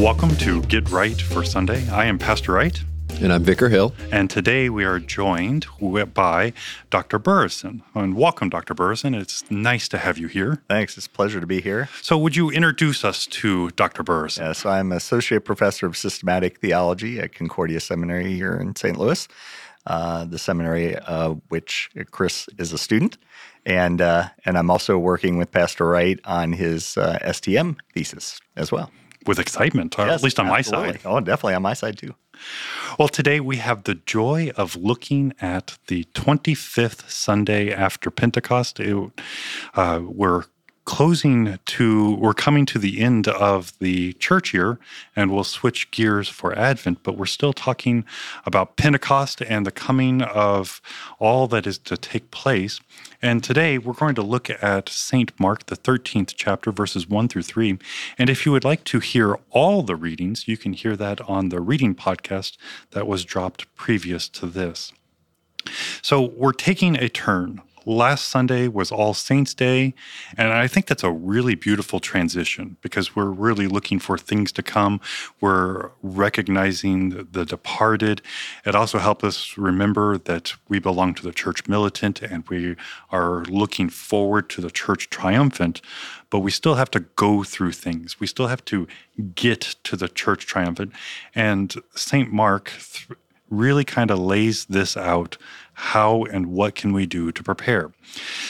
Welcome to Get Right for Sunday. I am Pastor Wright. And I'm Vicar Hill. And today we are joined by Dr. Burreson. And welcome, Dr. Burreson. It's nice to have you here. Thanks. It's a pleasure to be here. So, would you introduce us to Dr. Burreson? Yes, I'm Associate Professor of Systematic Theology at Concordia Seminary here in St. Louis, uh, the seminary uh, which Chris is a student. And, uh, and I'm also working with Pastor Wright on his uh, STM thesis as well with excitement, yes, at least on absolutely. my side. Oh, definitely on my side too. Well, today we have the joy of looking at the 25th Sunday after Pentecost. It, uh, we're closing to, we're coming to the end of the church year and we'll switch gears for Advent, but we're still talking about Pentecost and the coming of all that is to take place. And today we're going to look at St. Mark, the 13th chapter, verses 1 through 3. And if you would like to hear all the readings, you can hear that on the reading podcast that was dropped previous to this. So we're taking a turn last Sunday was All Saints Day. And I think that's a really beautiful transition because we're really looking for things to come. We're recognizing the, departed. It also helps us remember that we belong to the church militant and we are looking forward to the church triumphant. But we still have to go through things. We still have to get to the church triumphant. And St. Mark th- really kind of lays this out how and what can we do to prepare?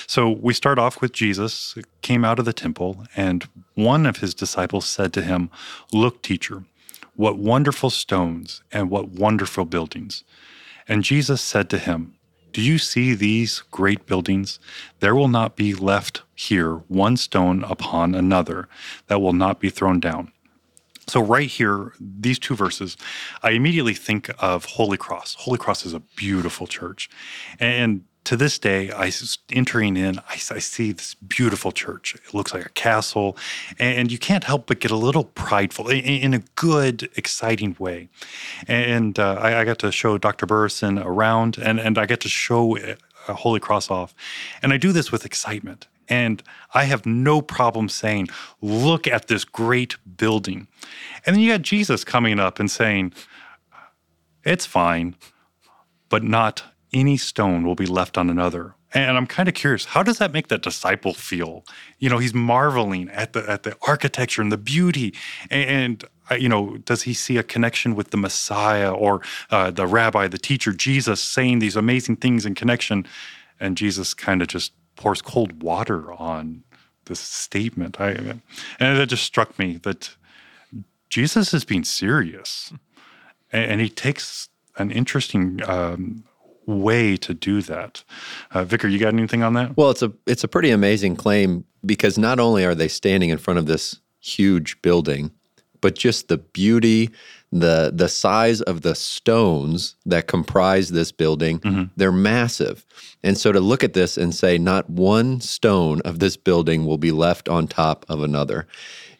So we start off with Jesus came out of the temple, and one of his disciples said to him, Look, teacher, what wonderful stones and what wonderful buildings. And Jesus said to him, Do you see these great buildings? There will not be left here one stone upon another that will not be thrown down. So, right here, these two verses, I immediately think of Holy Cross. Holy Cross is a beautiful church. And to this day, I entering in, I, I, see this beautiful church. It looks like a castle, and you can't help but get a little prideful in, in a good, exciting way. And uh, I, I, got to show Dr. Burreson around, and and I get to show uh, Holy Cross off, and I do this with excitement. And I have no problem saying, look at this great building. And then you got Jesus coming up and saying, it's fine, but not any stone will be left on another. And I'm kind of curious, how does that make that disciple feel? You know, he's marveling at the at the architecture and the beauty, and uh, you know, does he see a connection with the Messiah or uh, the Rabbi, the teacher, Jesus, saying these amazing things in connection? And Jesus kind of just pours cold water on this statement. I, and it just struck me that Jesus is being serious, and, and he takes an interesting um, way to do that. Uh, Vicar, you got anything on that? Well, it's a it's a pretty amazing claim because not only are they standing in front of this huge building, but just the beauty the the size of the stones that comprise this building mm-hmm. they're massive. And so to look at this and say not one stone of this building will be left on top of another.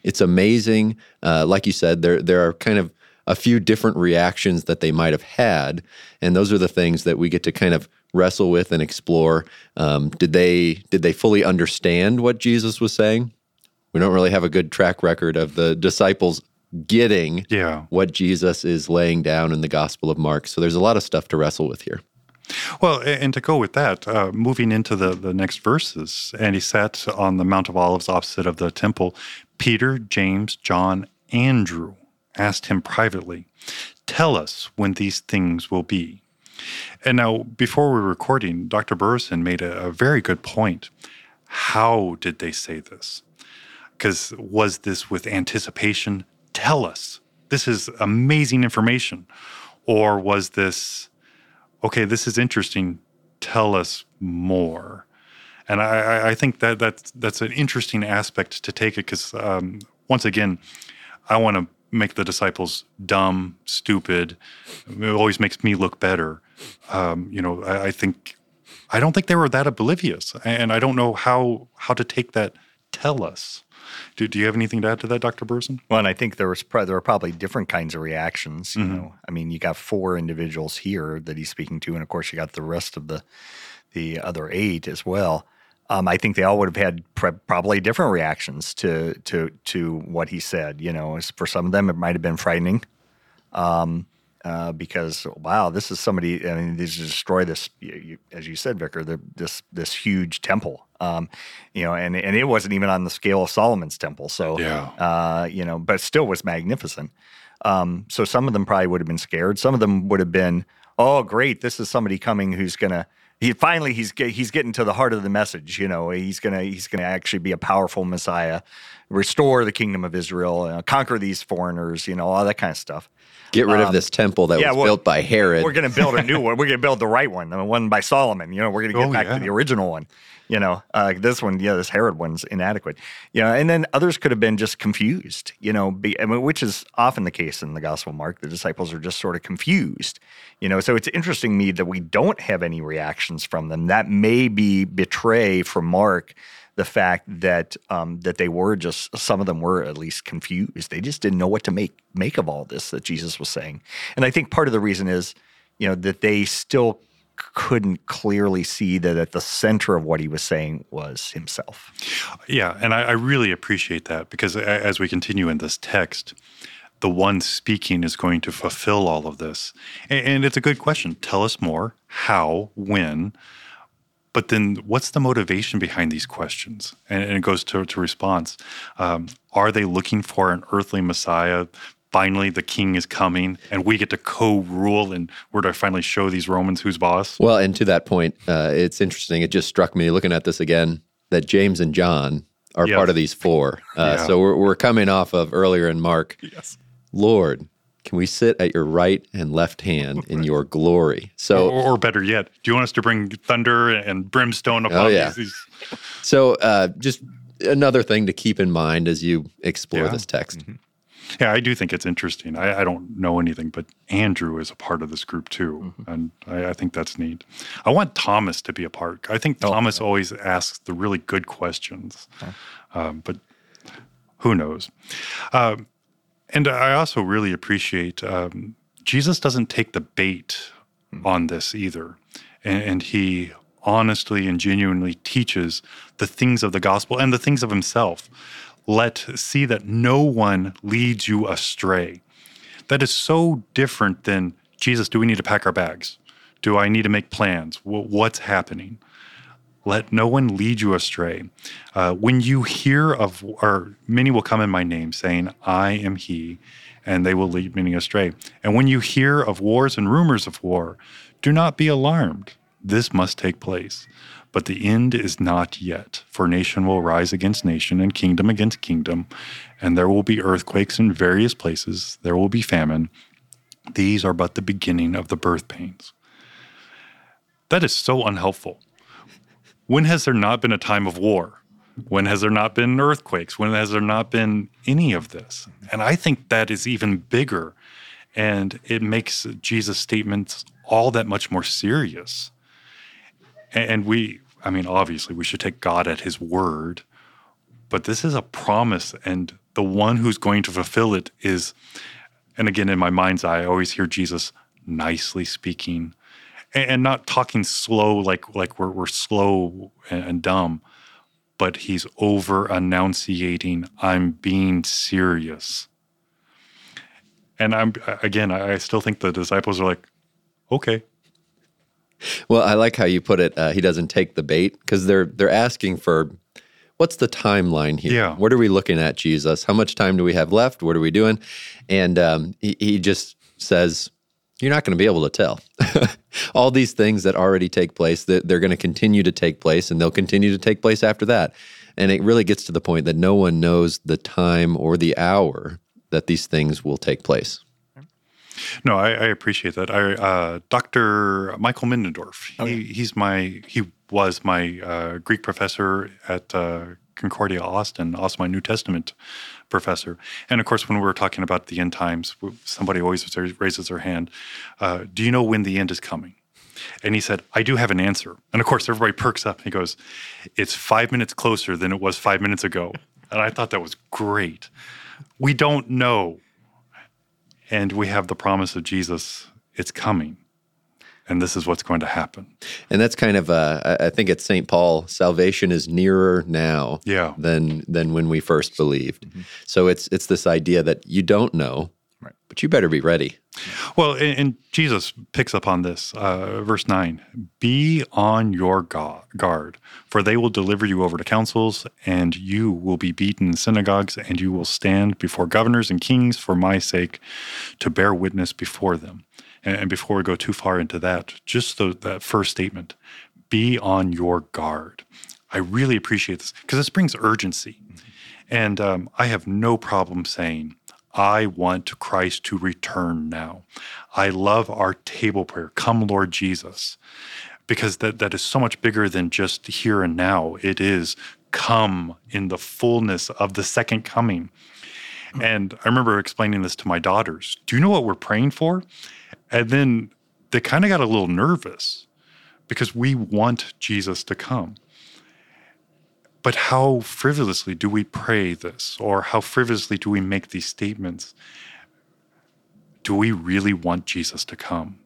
It's amazing. Uh, like you said there there are kind of a few different reactions that they might have had. And those are the things that we get to kind of wrestle with and explore. Um, did they did they fully understand what jesus was saying? We don't really have a good track record of the disciples getting yeah. what Jesus is laying down in the Gospel of Mark. So there's a lot of stuff to wrestle with here. Well, and to go with that, uh, moving into the, the next verses, and he sat on the Mount of Olives opposite of the temple. Peter, James, John, Andrew asked him privately, Tell us when these things will be. And now, before we were recording, Dr. Burreson made a, a very good point. How did they say this? Because was this with anticipation? Tell us this is amazing information? Or was this, okay, this is interesting, tell us more? And I, I think that that's, that's an interesting aspect to take it because, um, once again, I want to make the disciples dumb, stupid. It always makes me look better. Um, you know, I, I think I don't think they were that oblivious, and I don't know how how to take that. Tell us. Do, do you have anything to add to that, Dr. Burreson? Well, and I think there was pro- there were probably different kinds of reactions. You know, I mean, you got four individuals here that he's speaking to, and of course, you got the rest of the the other eight as well. Um, I think they all would have had pre- probably different reactions to to to what he said. You know, As for some of them, it might have been frightening. Um, uh, because wow, this is somebody. I mean, these destroy this, you, you, as you said, Vicar. The, this this huge temple, um, you know, and and it wasn't even on the scale of Solomon's temple. So, Yeah. uh, you know, but still was magnificent. Um, so some of them probably would have been scared. Some of them would have been, oh, great, this is somebody coming who's gonna. He finally he's he's getting to the heart of the message. You know, he's gonna he's gonna actually be a powerful Messiah, restore the kingdom of Israel, uh, conquer these foreigners. You know, all that kind of stuff. Get rid of this temple that Um, yeah, was well, built by Herod. We're going to build a new one. We're going to build the right one, the one by Solomon. You know, we're going to get Oh, back yeah. to the original one. You know, uh, this one, yeah, this Herod one's inadequate. You know, and then others could have been just confused. You know, be, I mean, which is often the case in the Gospel of Mark. The disciples are just sort of confused. You know, so it's interesting to me that we don't have any reactions from them. That may be betray from Mark the fact that um, that they were just some of them were at least confused. They just didn't know what to make make of all this that Jesus was saying. And I think part of the reason is, you know, that they still couldn't clearly see that at the center of what he was saying was himself. Yeah, and I, I really appreciate that because as we continue in this text, the one speaking is going to fulfill all of this. And, and it's a good question. Tell us more. How? When? But then what's the motivation behind these questions? And, and it goes to, to response. Um, are they looking for an earthly Messiah? Finally, the king is coming, and we get to co rule, and we're to finally show these Romans who's boss. Well, and to that point, uh, it's interesting. It just struck me looking at this again that James and John are Yes. part of these four. Uh, Yeah. So we're, we're coming off of earlier in Mark. Yes. Lord, can we sit at your right and left hand in your glory? So, Or, or better yet, do you want us to bring thunder and brimstone upon Oh, yeah. these, these so uh, just another thing to keep in mind as you explore Yeah. this text. Yeah, I do think it's interesting. I, I don't know anything, but Andrew is a part of this group too, and I, I think that's neat. I want Thomas to be a part. I think Thomas always asks the really good questions, um, but who knows? Um, and I also really appreciate um, Jesus doesn't take the bait on this either, and, and he honestly and genuinely teaches the things of the gospel and the things of himself. Let see that no one leads you astray. That is so different than Jesus. Do we need to pack our bags? Do I need to make plans? What's happening? Let no one lead you astray. Uh, when you hear of, or many will come in my name, saying, I am he, and they will lead many astray. And when you hear of wars and rumors of war, do not be alarmed. This must take place. But the end is not yet, for nation will rise against nation and kingdom against kingdom, and there will be earthquakes in various places, there will be famine. These are but the beginning of the birth pains. That is so unhelpful. When has there not been a time of war? When has there not been earthquakes? When has there not been any of this? And I think that is even bigger. And it makes Jesus' statements all that much more serious. And we, I mean, obviously, we should take God at his word, but this is a promise. And the one who's going to fulfill it is, and again, in my mind's eye, I always hear Jesus nicely speaking and, and not talking slow like like we're, we're slow and, and dumb, but he's over enunciating, I'm being serious. And I'm again, I I still think the disciples are like, okay, Well, I like how you put it. Uh, he doesn't take the bait because they're they're asking for what's the timeline here? Yeah. What are we looking at, Jesus? How much time do we have left? What are we doing? And um, he, he just says, "You're not going to be able to tell." All these things that already take place, that they're going to continue to take place, and they'll continue to take place after that. And it really gets to the point that no one knows the time or the hour that these things will take place. No, I, I appreciate that. I, uh, Dr. Michael Middendorf, he, he's my, he was my uh, Greek professor at uh, Concordia Austin, also my New Testament professor. And of course, when we were talking about the end times, somebody always raises their hand. Uh, do you know when the end is coming? And he said, I do have an answer. And of course, everybody perks up. He goes, It's five minutes closer than it was five minutes ago. And I thought that was great. We don't know. And we have the promise of Jesus, it's coming and this is what's going to happen. And that's kind of, uh, I think it's St. Paul, salvation is nearer now yeah. than than when we first believed. Mm-hmm. So it's it's this idea that you don't know, right. but you better be ready. Well, and, and Jesus picks up on this, uh, verse 9 Be on your guard, for they will deliver you over to councils, and you will be beaten in synagogues, and you will stand before governors and kings for my sake to bear witness before them. And, before we go too far into that, just the, that first statement be on your guard. I really appreciate this because this brings urgency. And um, I have no problem saying, I want Christ to return now. I love our table prayer, Come, Lord Jesus, because that, that is so much bigger than just here and now. It is come in the fullness of the second coming. And I remember explaining this to my daughters. Do you know what we're praying for? And then they kind of got a little nervous because we want Jesus to come. But how frivolously do we pray this? Or how frivolously do we make these statements? Do we really want Jesus to come?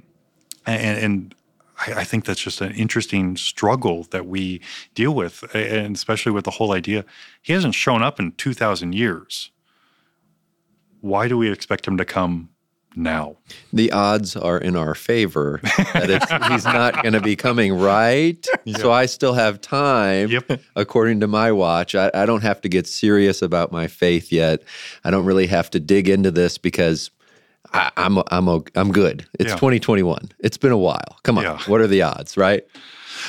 And, and I, I, think that's just an interesting struggle that we deal with, and especially with the whole idea he hasn't shown up in 2,000 years. Why do we expect him to come now. The odds are in our favor that he's not going to be coming, right? Yep. So I still have time, yep. according to my watch. I, I, don't have to get serious about my faith yet. I don't really have to dig into this because I, am I'm, I'm, I'm good. It's yeah. 2021. It's been a while. Come on. Yeah. What are the odds, right?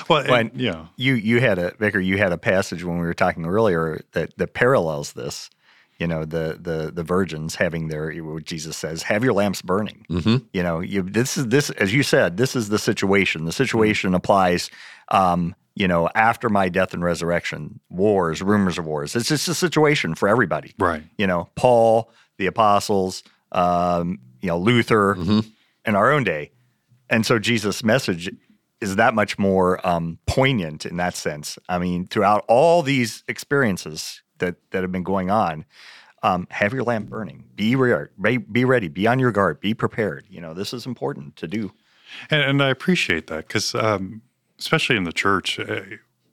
Well, and, yeah. You you had a Vicar. You had a passage when we were talking earlier that that parallels this you know the the the virgins having their what Jesus says have your lamps burning. Mm-hmm. you know you, this is this as you said this is the situation. The situation mm-hmm. applies um, you know after my death and resurrection wars rumors of wars. It's just a situation for everybody. Right. You know Paul the apostles um, you know Luther mm-hmm. in our own day. And so Jesus message is that much more um, poignant in that sense. I mean throughout all these experiences that that have been going on. Um, have your lamp burning. Be re- be ready. Be on your guard. Be prepared. You know this is important to do. And, and I appreciate that because, um, especially in the church, uh,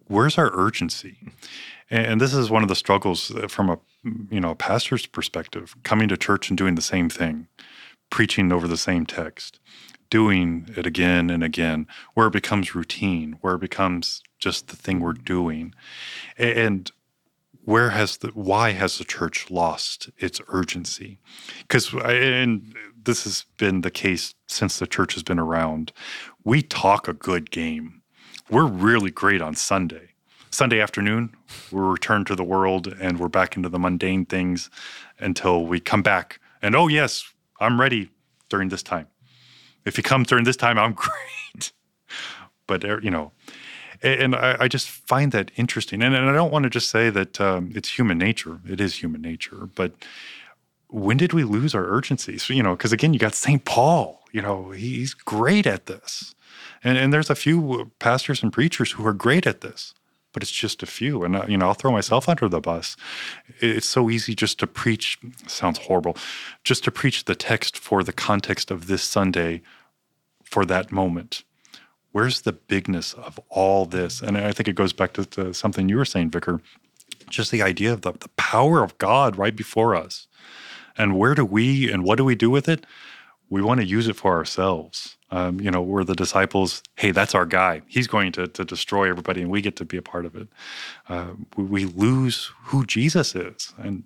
where's our urgency? And, and, this is one of the struggles uh, from a you know a pastor's perspective, coming to church and doing the same thing, preaching over the same text, doing it again and again, where it becomes routine, where it becomes just the thing we're doing, and where has the why has the church lost its urgency? Because and this has been the case since the church has been around. We talk a good game. We're really great on Sunday. Sunday afternoon, we return to the world and we're back into the mundane things until we come back. And oh yes, I'm ready during this time. If he comes during this time, I'm great. but you know, and I, I, just find that interesting. And, and, I don't want to just say that um, it's human nature. It is human nature. But when did we lose our urgency? So, you know, because again, you got St. Paul, you know, he's great at this. And, and there's a few pastors and preachers who are great at this, but it's just a few. And, uh, you know, I'll throw myself under the bus. It's so easy just to preach, sounds horrible, just to preach the text for the context of this Sunday for that moment where's the bigness of all this? And I think it goes back to, to something you were saying, Vicar, just the idea of the, the power of God right before us. And where do we and what do we do with it? We want to use it for ourselves. Um, you know, we're the disciples. Hey, that's our guy. He's going to, to destroy everybody, and we get to be a part of it. Uh, we, we, lose who Jesus is, and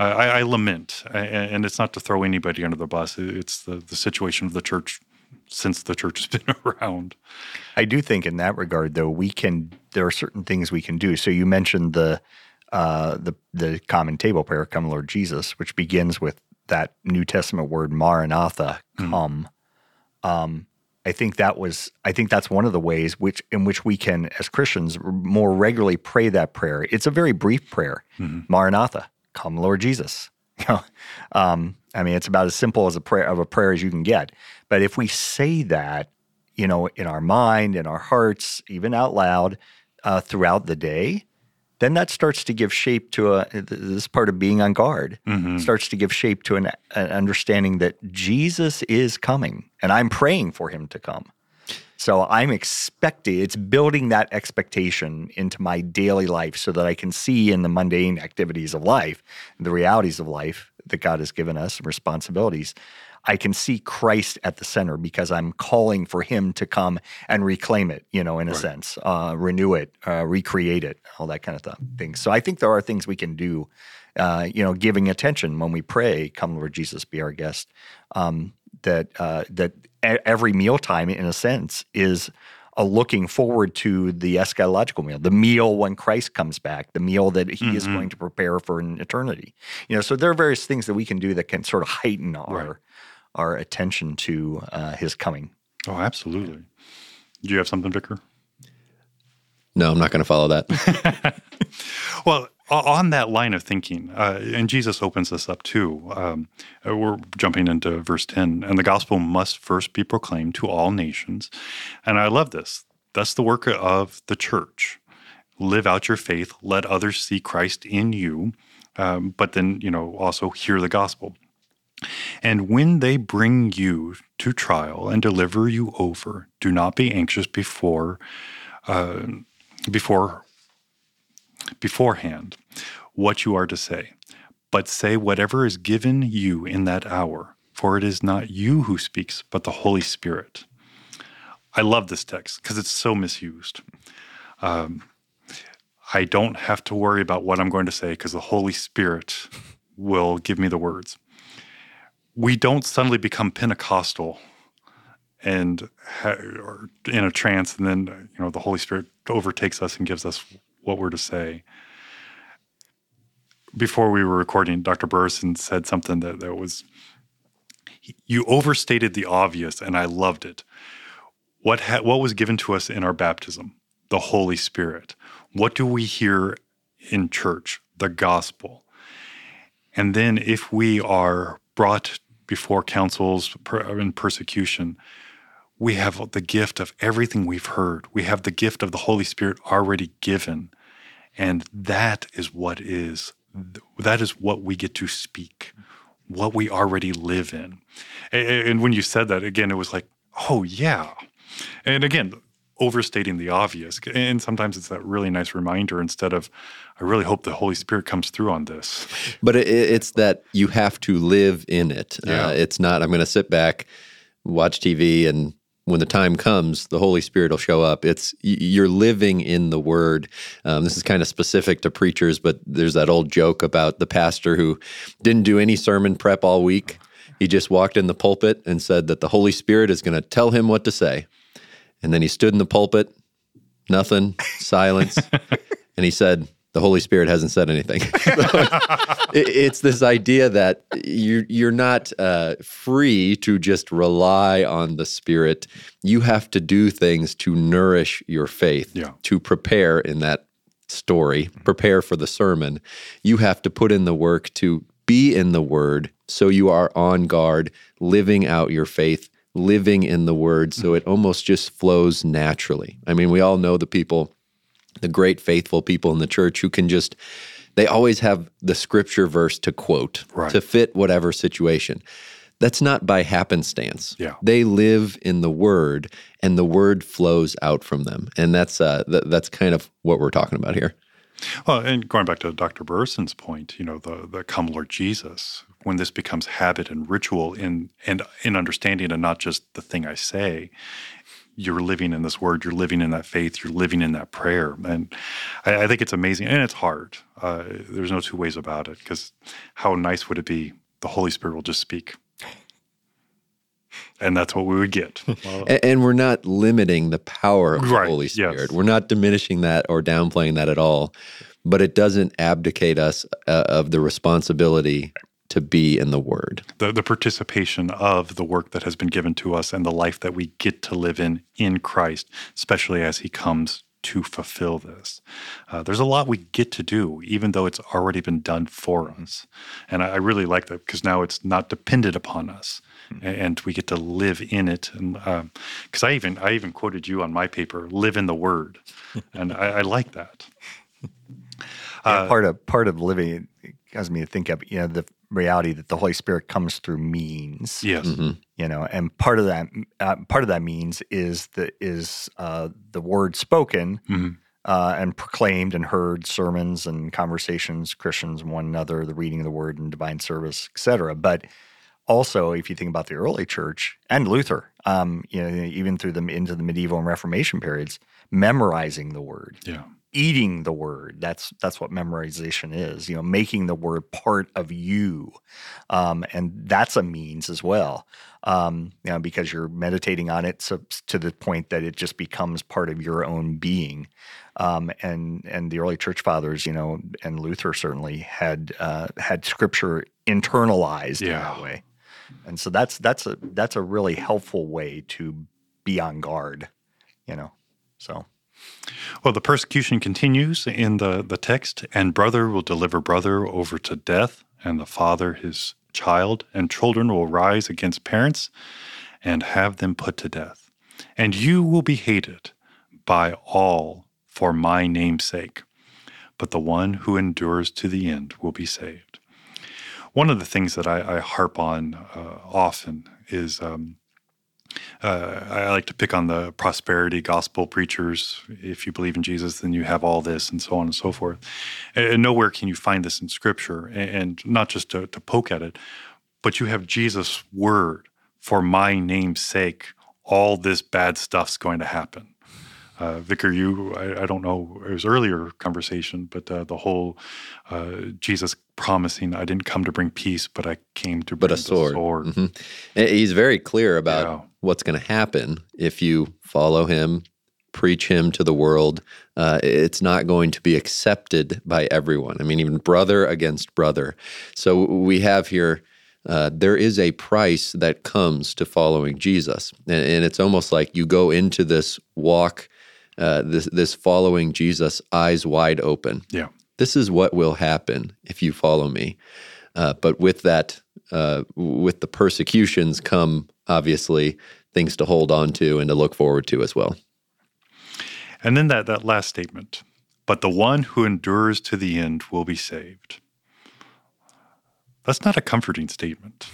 uh, I, I, lament. And it's not to throw anybody under the bus. It's the, the situation of the church since the church has been around. I do think in that regard, though, we can. There are certain things we can do. So you mentioned the uh, the the common table prayer, "Come, Lord Jesus," which begins with that New Testament word "Maranatha," mm-hmm. come. Mm. Um, I think that was I think that's one of the ways which in which we can as Christians more regularly pray that prayer. It's a very brief prayer. Maranatha, come Lord Jesus. You know, um, I mean, it's about as simple as a prayer of a prayer as you can get. But if we say that, you know, in our mind, in our hearts, even out loud, uh, throughout the day, then that starts to give shape to a this part of being on guard starts to give shape to an, an understanding that Jesus is coming and I'm praying for him to come. So I'm expecting it's building that expectation into my daily life so that I can see in the mundane activities of life, the realities of life that God has given us, and responsibilities. I can see Christ at the center because I'm calling for Him to come and reclaim it, you know, in a sense, uh, renew it, uh, recreate it, all that kind of th- things. So I think there are things we can do, uh, you know, giving attention when we pray, "Come, Lord Jesus, be our guest." Um, that uh, that every mealtime, in a sense, is a looking forward to the eschatological meal, the meal when Christ comes back, the meal that He is going to prepare for an eternity. You know, so there are various things that we can do that can sort of heighten our our attention to uh, His coming. Oh, absolutely. Do you have something, Vicar? No, I'm not going to follow that. Well, o- on that line of thinking, uh, and Jesus opens this up too. Um, uh, we're jumping into verse 10, and the gospel must first be proclaimed to all nations. And I love this. That's the work of the church. Live out your faith, let others see Christ in you, um, but then, you know, also hear the gospel. And when they bring you to trial and deliver you over, do not be anxious before, uh, before beforehand what you are to say, but say whatever is given you in that hour, for it is not you who speaks, but the Holy Spirit. I love this text because it's so misused. Um, I don't have to worry about what I'm going to say because the Holy Spirit will give me the words. We don't suddenly become Pentecostal and ha- or in a trance, and then you know the Holy Spirit overtakes us and gives us what we're to say. Before we were recording, Dr. Burreson said something that, that was you overstated the obvious, and I loved it. What ha- what was given to us in our baptism? The Holy Spirit. What do we hear in church? The gospel. And then, if we are brought before councils in persecution, we have the gift of everything we've heard. We have the gift of the Holy Spirit already given. And that is what is that is what we get to speak, what we already live in. And when you said that again, it was like, oh yeah. And again, overstating the obvious. And sometimes it's that really nice reminder instead of, I really hope the Holy Spirit comes through on this. But it, it's that you have to live in it. Yeah. Uh, it's not, I'm going to sit back, watch TV, and when the time comes, the Holy Spirit will show up. It's you're living in the Word. Um, this is kind of specific to preachers, but there's that old joke about the pastor who didn't do any sermon prep all week. He just walked in the pulpit and said that the Holy Spirit is going to tell him what to say. And then he stood in the pulpit, nothing, silence. and he said, The Holy Spirit hasn't said anything. It- it's this idea that you're, you're not uh, free to just rely on the Spirit. You have to do things to nourish your faith, Yeah. to prepare in that story, prepare for the sermon. You have to put in the work to be in the Word so you are on guard, living out your faith, living in the Word so it almost just flows naturally. I mean, we all know the people the great faithful people in the church who can just they always have the scripture verse to quote Right. to fit whatever situation that's not by happenstance Yeah. they live in the word and the word flows out from them and that's uh th- that's kind of what we're talking about here Well, and going back to Dr. Burreson's point, you know, the the come Lord Jesus, when this becomes habit and ritual in and in understanding and not just the thing I say, you're living in this word, you're living in that faith, you're living in that prayer. And I, I think it's amazing. And it's hard. Uh, there's no two ways about it because how nice would it be? The Holy Spirit will just speak. And that's what we would get. Well, A- and, we're not limiting the power of Right, the holy yes. spirit we're not diminishing that or downplaying that at all but it doesn't abdicate us uh, of the responsibility to be in the Word. The, the participation of the work that has been given to us and the life that we get to live in in Christ, especially as He comes to fulfill this. Uh, there's a lot we get to do, even though it's already been done for us. And I, I really like that because now it's not dependent upon us. Mm-hmm. And we get to live in it, and because um, I even I even quoted you on my paper, "Live in the Word," and I, I like that. Uh, part of part of living causes me to think of you know the reality that the Holy Spirit comes through means. Yes. Mm-hmm. You know, and part of that uh, part of that means is the is uh, the word spoken mm-hmm. uh, and proclaimed and heard sermons and conversations, Christians one another, the reading of the word and divine service, etc. But also, if you think about the early church and Luther, um, you know, even through the into the medieval and Reformation periods, memorizing the word. Yeah eating the word. That's that's what memorization is. You know, making the word part of you, um, and that's a means as well. Um, you know, because you're meditating on it so, to the point that it just becomes part of your own being. Um, and and the early church fathers, you know, and Luther certainly had uh, had scripture internalized yeah. in that way. And so that's that's a that's a really helpful way to be on guard, you know. So well, the persecution continues in the, the text, and brother will deliver brother over to death, and the father his child, and children will rise against parents and have them put to death. And you will be hated by all for my name's sake, but the one who endures to the end will be saved. One of the things that I, I harp on uh, often is um, uh, I like to pick on the prosperity gospel preachers. If you believe in Jesus, then you have all this, and so on and so forth. And nowhere can you find this in Scripture, and not just to, to poke at it, but you have Jesus' word for my name's sake. All this bad stuff's going to happen. Uh, Vicar, you, I, I, don't know, it was earlier conversation, but uh, the whole uh, Jesus promising, I didn't come to bring peace, but I came to bring but a sword. sword. Mm-hmm. He's very clear about yeah. what's going to happen if you follow him, preach him to the world. Uh, it's not going to be accepted by everyone. I mean, even brother against brother. So we have here. Uh, there is a price that comes to following Jesus, and, and it's almost like you go into this walk uh, this this following Jesus, eyes wide open. Yeah, this is what will happen if you follow me. Uh, but with that, uh, with the persecutions come obviously things to hold on to and to look forward to as well. And then that that last statement, but the one who endures to the end will be saved. That's not a comforting statement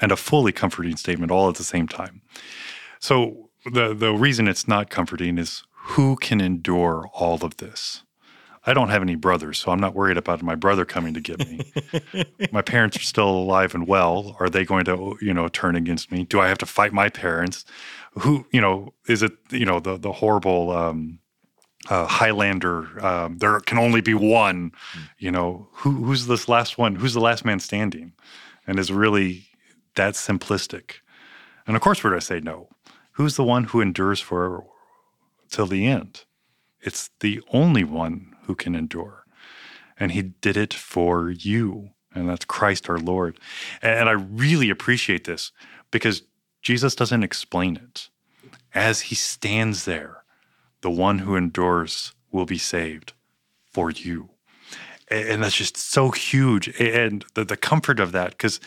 and a fully comforting statement all at the same time. So the the reason it's not comforting is who can endure all of this? I don't have any brothers, so I'm not worried about my brother coming to get me. my parents are still alive and well. Are they going to, you know, turn against me? Do I have to fight my parents? Who, you know, is it, you know, the the horrible um, uh, Highlander? Um, there can only be one. You know, who who's this last one? Who's the last man standing? And is really that simplistic? And of course, we're going to say no. Who's the one who endures for till the end. It's the only one who can endure. And he did it for you. And that's Christ our Lord. And I really appreciate this because Jesus doesn't explain it. As he stands there, the one who endures will be saved for you. And that's just so huge. And the, the comfort of that, because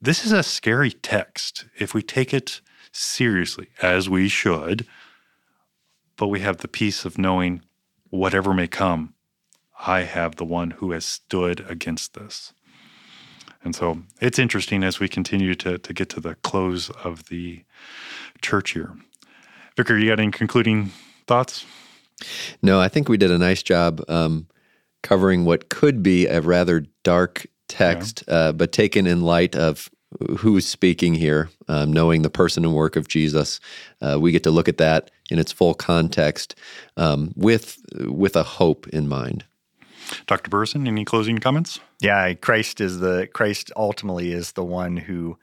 this is a scary text. If we take it seriously, as we should, but we have the peace of knowing whatever may come, I have the one who has stood against this. And so it's interesting as we continue to, to get to the close of the church year. Vicar, you got any concluding thoughts? No, I think we did a nice job um, covering what could be a rather dark text, yeah. uh, but taken in light of who's speaking here, um, knowing the person and work of Jesus. Uh, we get to look at that in its full context um, with with a hope in mind. Dr. Burreson, any closing comments? Yeah, Christ is the Christ ultimately is the one who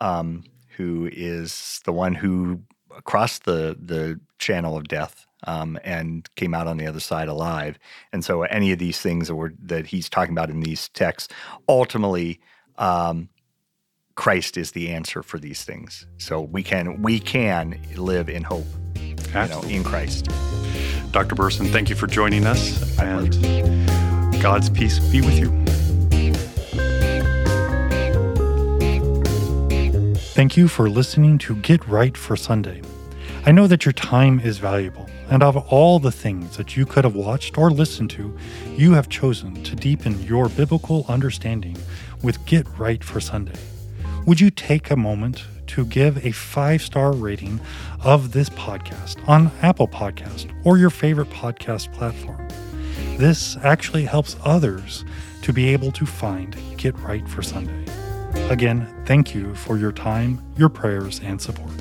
um, who is the one who crossed the the channel of death um, and came out on the other side alive. And so, any of these things that, that he's talking about in these texts ultimately um, Christ is the answer for these things. So we can we can live in hope, you know, in Christ. Dr. Burreson, thank you for joining us, My and God's peace be with you. Thank you for listening to Get Right for Sunday. I know that your time is valuable, and of all the things that you could have watched or listened to, you have chosen to deepen your biblical understanding with Get Right for Sunday. Would you take a moment to give a five star rating of this podcast on Apple Podcast or your favorite podcast platform? This actually helps others to be able to find Get Right for Sunday. Again, thank you for your time, your prayers, and support.